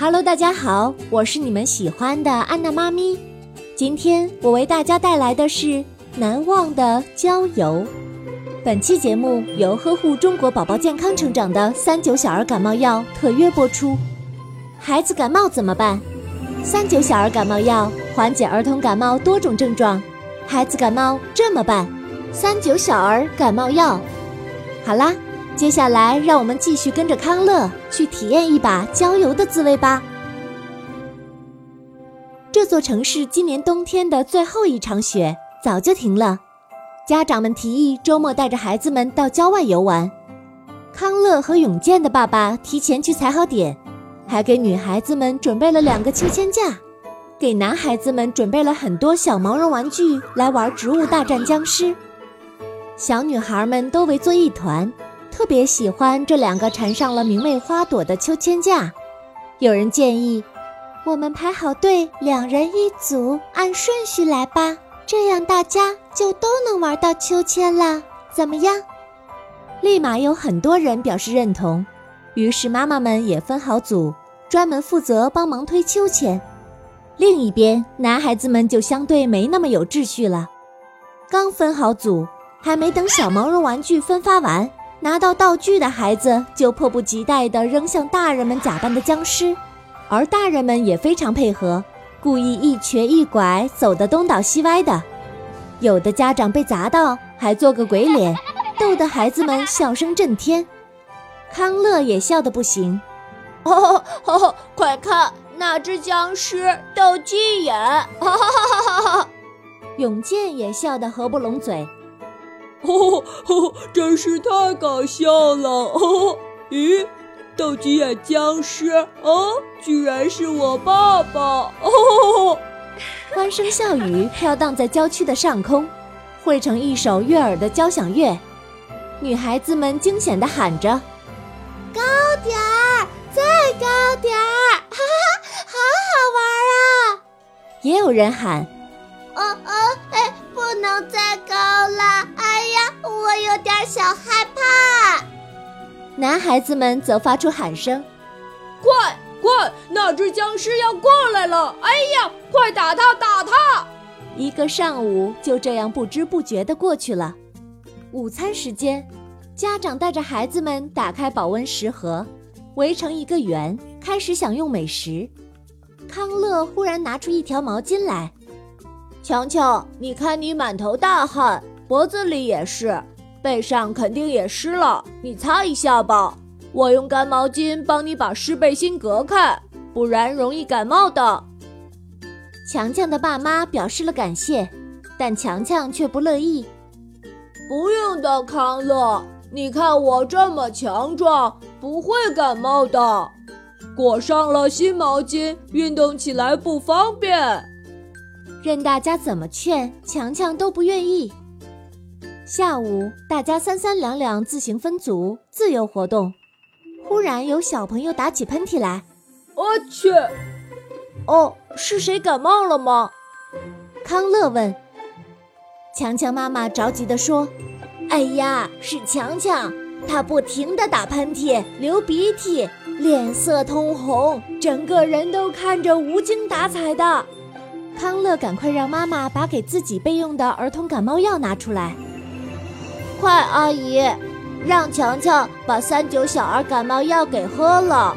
Hello，大家好，我是你们喜欢的安娜妈咪。今天我为大家带来的是难忘的郊游。本期节目由呵护中国宝宝健康成长的三九小儿感冒药特约播出。孩子感冒怎么办？三九小儿感冒药缓解儿童感冒多种症状。孩子感冒这么办？三九小儿感冒药。好啦。接下来，让我们继续跟着康乐去体验一把郊游的滋味吧。这座城市今年冬天的最后一场雪早就停了，家长们提议周末带着孩子们到郊外游玩。康乐和永健的爸爸提前去踩好点，还给女孩子们准备了两个秋千架，给男孩子们准备了很多小毛绒玩具来玩植物大战僵尸。小女孩们都围作一团。特别喜欢这两个缠上了明媚花朵的秋千架。有人建议，我们排好队，两人一组，按顺序来吧，这样大家就都能玩到秋千了。怎么样？立马有很多人表示认同。于是妈妈们也分好组，专门负责帮忙推秋千。另一边，男孩子们就相对没那么有秩序了。刚分好组，还没等小毛绒玩具分发完。拿到道具的孩子就迫不及待地扔向大人们假扮的僵尸，而大人们也非常配合，故意一瘸一拐走得东倒西歪的。有的家长被砸到还做个鬼脸，逗得孩子们笑声震天。康乐也笑得不行，哦哦，快看那只僵尸斗鸡眼！哈哈哈哈哈哈！永健也笑得合不拢嘴。哦 哦，真是太搞笑了！哦，咦，斗鸡眼僵尸哦，居然是我爸爸！哦，欢声笑语飘荡在郊区的上空，汇成一首悦耳的交响乐。女孩子们惊险地喊着：“高点儿，再高点儿！哈哈，好好玩啊！”也有人喊：“我有点小害怕。男孩子们则发出喊声：“快快，那只僵尸要过来了！哎呀，快打它，打它！”一个上午就这样不知不觉地过去了。午餐时间，家长带着孩子们打开保温食盒，围成一个圆，开始享用美食。康乐忽然拿出一条毛巾来：“强强，你看你满头大汗。”脖子里也是，背上肯定也湿了，你擦一下吧。我用干毛巾帮你把湿背心隔开，不然容易感冒的。强强的爸妈表示了感谢，但强强却不乐意。不用的，康乐，你看我这么强壮，不会感冒的。裹上了新毛巾，运动起来不方便。任大家怎么劝，强强都不愿意。下午，大家三三两两自行分组自由活动。忽然有小朋友打起喷嚏来，我去！哦，是谁感冒了吗？康乐问。强强妈妈着急地说：“哎呀，是强强，他不停地打喷嚏、流鼻涕，脸色通红，整个人都看着无精打采的。”康乐赶快让妈妈把给自己备用的儿童感冒药拿出来。快，阿姨，让强强把三九小儿感冒药给喝了。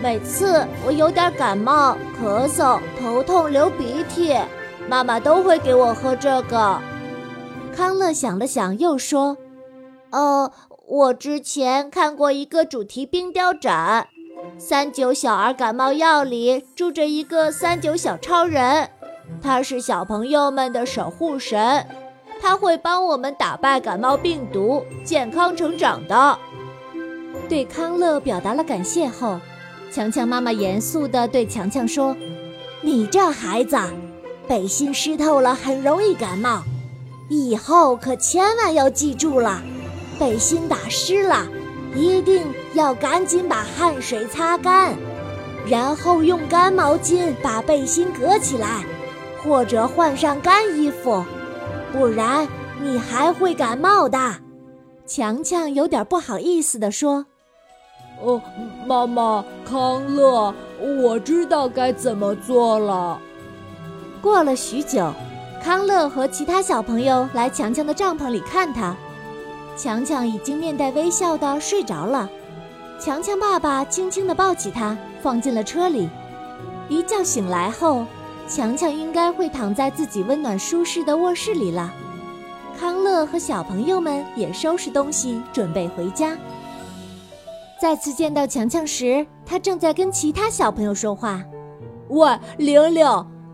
每次我有点感冒、咳嗽、头痛、流鼻涕，妈妈都会给我喝这个。康乐想了想，又说：“呃，我之前看过一个主题冰雕展，三九小儿感冒药里住着一个三九小超人，他是小朋友们的守护神。”他会帮我们打败感冒病毒，健康成长的。对康乐表达了感谢后，强强妈妈严肃地对强强说：“你这孩子，背心湿透了很容易感冒，以后可千万要记住了，背心打湿了，一定要赶紧把汗水擦干，然后用干毛巾把背心隔起来，或者换上干衣服。”不然你还会感冒的，强强有点不好意思地说：“哦，妈妈，康乐，我知道该怎么做了。过了许久，康乐和其他小朋友来强强的帐篷里看他。强强已经面带微笑的睡着了。强强爸爸轻轻地抱起他，放进了车里。一觉醒来后，强强应该会躺在自己温暖舒适的卧室里了。康乐和小朋友们也收拾东西，准备回家。再次见到强强时，他正在跟其他小朋友说话：“喂，玲玲，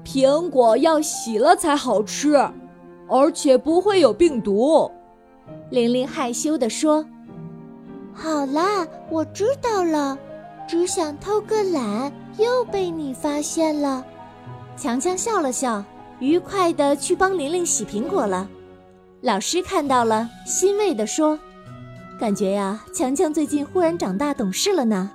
苹果要洗了才好吃，而且不会有病毒。”玲玲害羞地说：“好啦，我知道了，只想偷个懒，又被你发现了。”强强笑了笑，愉快地去帮玲玲洗苹果了。老师看到了，欣慰地说。感觉呀，强强最近忽然长大懂事了呢。